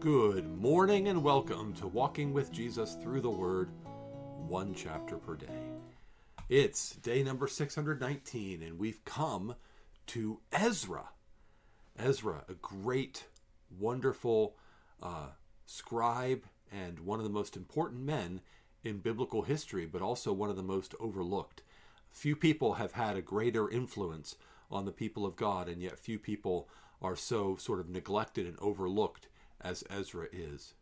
Good morning and welcome to Walking with Jesus Through the Word, one chapter per day. It's day number 619, and we've come to Ezra. Ezra, a great, wonderful uh, scribe and one of the most important men in biblical history, but also one of the most overlooked. Few people have had a greater influence on the people of God, and yet few people are so sort of neglected and overlooked as Ezra is.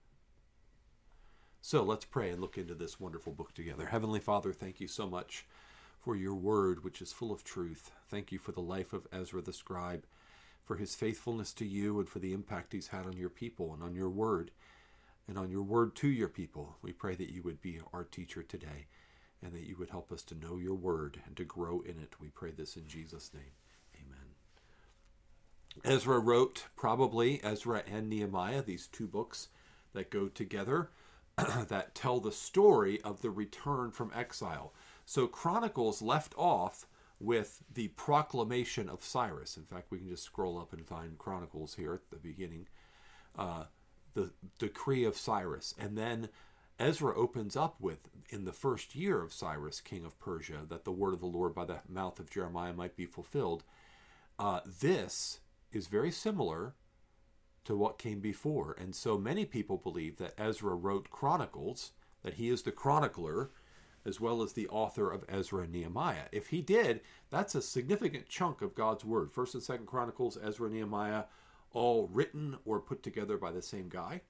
So let's pray and look into this wonderful book together. Heavenly Father, thank you so much for your word, which is full of truth. Thank you for the life of Ezra the scribe, for his faithfulness to you, and for the impact he's had on your people and on your word, and on your word to your people. We pray that you would be our teacher today, and that you would help us to know your word and to grow in it. We pray this in Jesus' name. Ezra wrote probably Ezra and Nehemiah, these two books that go together that tell the story of the return from exile. So Chronicles left off with the proclamation of Cyrus. In fact, we can just scroll up and find Chronicles here at the beginning. Uh, the decree of Cyrus. And then Ezra opens up with, in the first year of Cyrus, king of Persia, that the word of the Lord by the mouth of Jeremiah might be fulfilled. Uh, this is very similar to what came before. And so many people believe that Ezra wrote Chronicles, that he is the chronicler, as well as the author of Ezra and Nehemiah. If he did, that's a significant chunk of God's word. First and Second Chronicles, Ezra and Nehemiah, all written or put together by the same guy.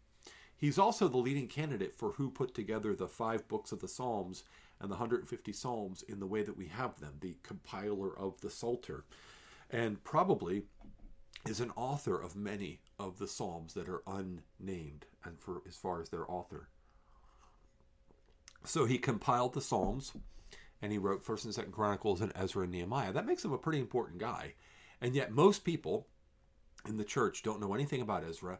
He's also the leading candidate for who put together the five books of the Psalms and the 150 Psalms in the way that we have them, the compiler of the Psalter. And probably is an author of many of the Psalms that are unnamed and for as far as their author. So he compiled the Psalms and he wrote First and Second Chronicles and Ezra and Nehemiah. That makes him a pretty important guy. And yet most people in the church don't know anything about Ezra,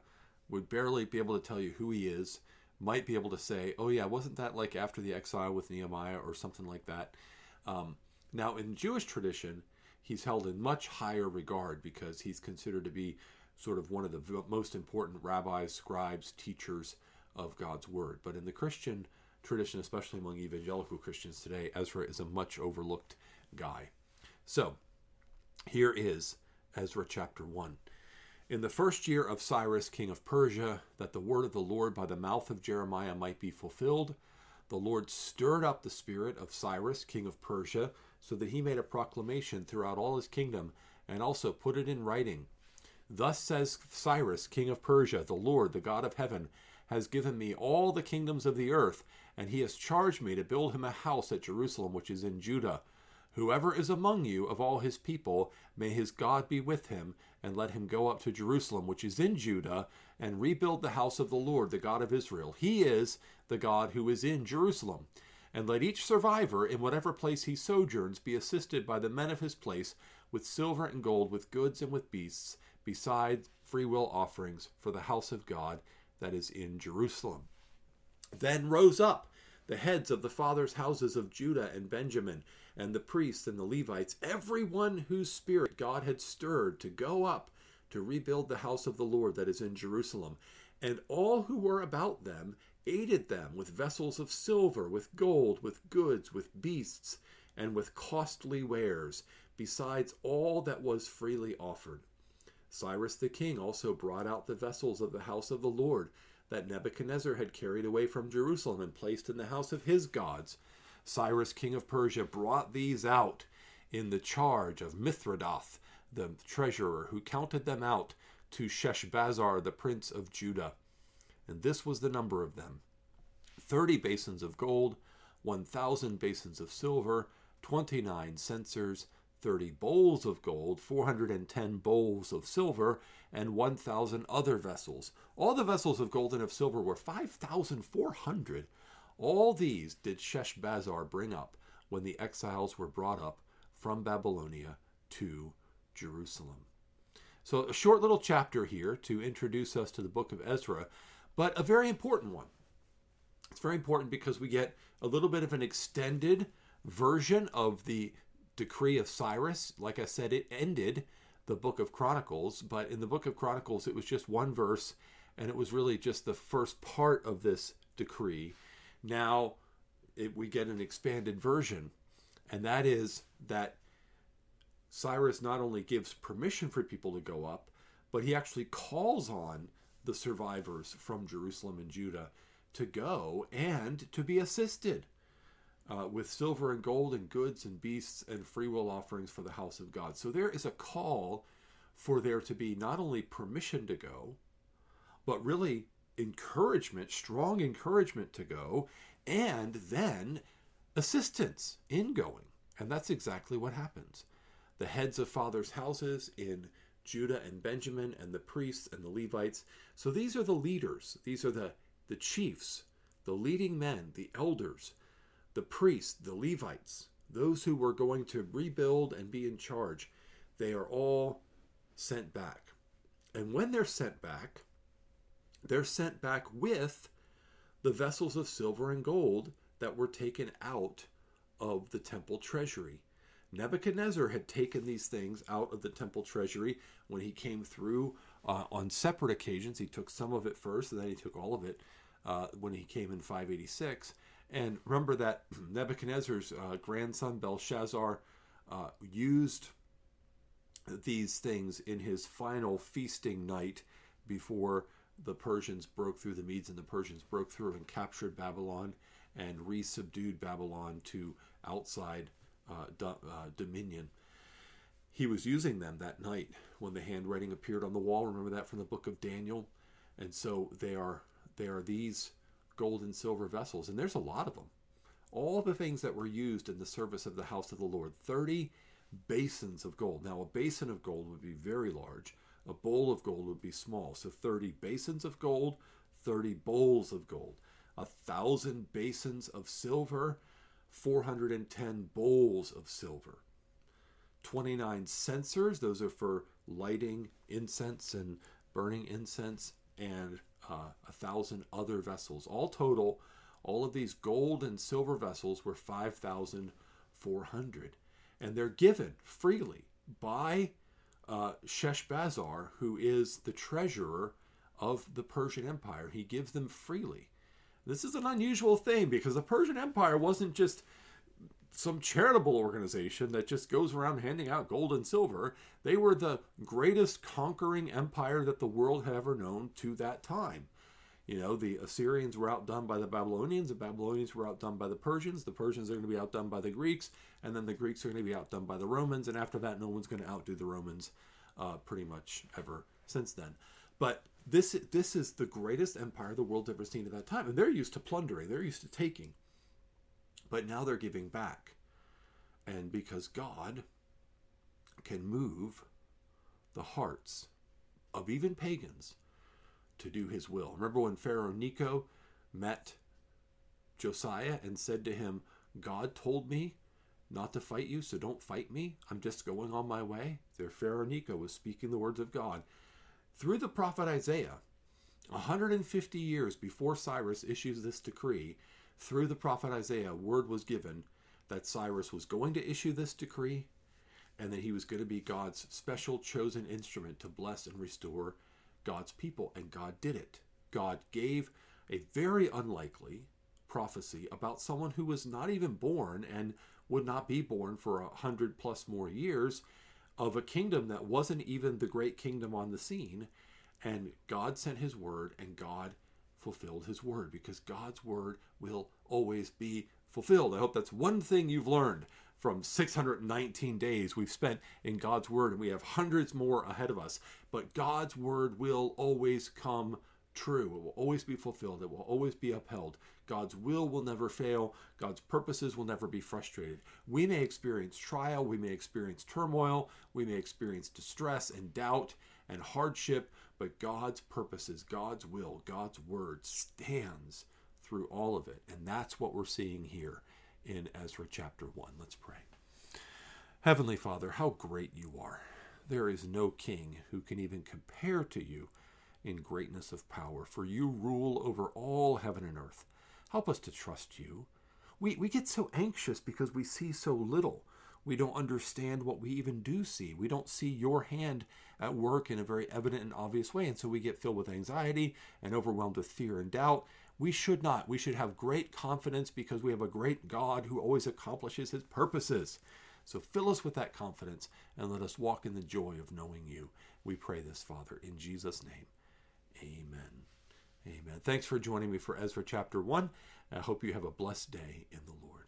would barely be able to tell you who he is, might be able to say, oh yeah, wasn't that like after the exile with Nehemiah or something like that? Um, now, in Jewish tradition, he's held in much higher regard because he's considered to be sort of one of the most important rabbis, scribes, teachers of God's word. But in the Christian tradition, especially among evangelical Christians today, Ezra is a much overlooked guy. So, here is Ezra chapter 1. In the first year of Cyrus, king of Persia, that the word of the Lord by the mouth of Jeremiah might be fulfilled, the Lord stirred up the spirit of Cyrus, king of Persia, so that he made a proclamation throughout all his kingdom, and also put it in writing. Thus says Cyrus, king of Persia, the Lord, the God of heaven, has given me all the kingdoms of the earth, and he has charged me to build him a house at Jerusalem, which is in Judah. Whoever is among you of all his people, may his God be with him, and let him go up to Jerusalem, which is in Judah, and rebuild the house of the Lord, the God of Israel. He is the God who is in Jerusalem. And let each survivor, in whatever place he sojourns, be assisted by the men of his place with silver and gold, with goods and with beasts, besides freewill offerings for the house of God that is in Jerusalem. Then rose up the heads of the fathers' houses of Judah and Benjamin, and the priests and the Levites, every one whose spirit God had stirred to go up to rebuild the house of the Lord that is in Jerusalem. And all who were about them aided them with vessels of silver, with gold, with goods, with beasts, and with costly wares, besides all that was freely offered. Cyrus the king also brought out the vessels of the house of the Lord that Nebuchadnezzar had carried away from Jerusalem and placed in the house of his gods. Cyrus king of Persia brought these out in the charge of Mithredath, the treasurer, who counted them out to Sheshbazzar, the prince of Judah. And this was the number of them thirty basins of gold, one thousand basins of silver, twenty nine censers, 30 bowls of gold, 410 bowls of silver, and 1,000 other vessels. All the vessels of gold and of silver were 5,400. All these did Sheshbazzar bring up when the exiles were brought up from Babylonia to Jerusalem. So, a short little chapter here to introduce us to the book of Ezra, but a very important one. It's very important because we get a little bit of an extended version of the decree of Cyrus. Like I said, it ended the book of Chronicles, but in the book of Chronicles, it was just one verse, and it was really just the first part of this decree. Now it, we get an expanded version, and that is that Cyrus not only gives permission for people to go up, but he actually calls on the survivors from Jerusalem and Judah to go and to be assisted uh, with silver and gold and goods and beasts and freewill offerings for the house of God. So there is a call for there to be not only permission to go, but really encouragement, strong encouragement to go, and then assistance in going. And that's exactly what happens. The heads of fathers' houses in Judah and Benjamin, and the priests and the Levites. So these are the leaders, these are the, the chiefs, the leading men, the elders the priests, the Levites, those who were going to rebuild and be in charge, they are all sent back. And when they're sent back, they're sent back with the vessels of silver and gold that were taken out of the temple treasury. Nebuchadnezzar had taken these things out of the temple treasury when he came through uh, on separate occasions. He took some of it first, and then he took all of it uh, when he came in 586. And remember that Nebuchadnezzar's uh, grandson Belshazzar uh, used these things in his final feasting night before the Persians broke through, the Medes and the Persians broke through and captured Babylon and resubdued Babylon to outside uh, do, uh, dominion. He was using them that night when the handwriting appeared on the wall. Remember that from the book of Daniel? And so they are they are these gold and silver vessels, and there's a lot of them. All the things that were used in the service of the house of the Lord 30 basins of gold. Now, a basin of gold would be very large, a bowl of gold would be small. So, 30 basins of gold, 30 bowls of gold, a thousand basins of silver, 410 bowls of silver. 29 censers, those are for lighting incense and burning incense, and uh, a thousand other vessels. All total, all of these gold and silver vessels were 5,400. And they're given freely by uh, Sheshbazzar, who is the treasurer of the Persian Empire. He gives them freely. This is an unusual thing because the Persian Empire wasn't just some charitable organization that just goes around handing out gold and silver. They were the greatest conquering empire that the world had ever known to that time. You know, the Assyrians were outdone by the Babylonians, the Babylonians were outdone by the Persians, the Persians are going to be outdone by the Greeks, and then the Greeks are going to be outdone by the Romans, and after that, no one's going to outdo the Romans uh, pretty much ever since then. But this this is the greatest empire the world's ever seen at that time, and they're used to plundering, they're used to taking. But now they're giving back. And because God can move the hearts of even pagans to do his will. Remember when Pharaoh Necho met Josiah and said to him, God told me not to fight you, so don't fight me. I'm just going on my way. There, Pharaoh Necho was speaking the words of God. Through the prophet Isaiah, 150 years before Cyrus issues this decree, through the prophet Isaiah, word was given that Cyrus was going to issue this decree and that he was going to be God's special chosen instrument to bless and restore God's people. And God did it. God gave a very unlikely prophecy about someone who was not even born and would not be born for a hundred plus more years of a kingdom that wasn't even the great kingdom on the scene. And God sent his word, and God fulfilled his word because God's word will always be fulfilled. I hope that's one thing you've learned from 619 days we've spent in God's word, and we have hundreds more ahead of us. But God's word will always come true. It will always be fulfilled. It will always be upheld. God's will will never fail. God's purposes will never be frustrated. We may experience trial, we may experience turmoil, we may experience distress and doubt and hardship, but God's purposes, God's will, God's word stands through all of it. And that's what we're seeing here in Ezra chapter 1. Let's pray. Heavenly Father, how great you are. There is no king who can even compare to you in greatness of power, for you rule over all heaven and earth. Help us to trust you. We, we get so anxious because we see so little. We don't understand what we even do see. We don't see your hand at work in a very evident and obvious way. And so we get filled with anxiety and overwhelmed with fear and doubt. We should not. We should have great confidence because we have a great God who always accomplishes his purposes. So fill us with that confidence and let us walk in the joy of knowing you. We pray this, Father, in Jesus' name. Amen. Amen. Thanks for joining me for Ezra chapter 1. I hope you have a blessed day in the Lord.